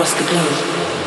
across the globe.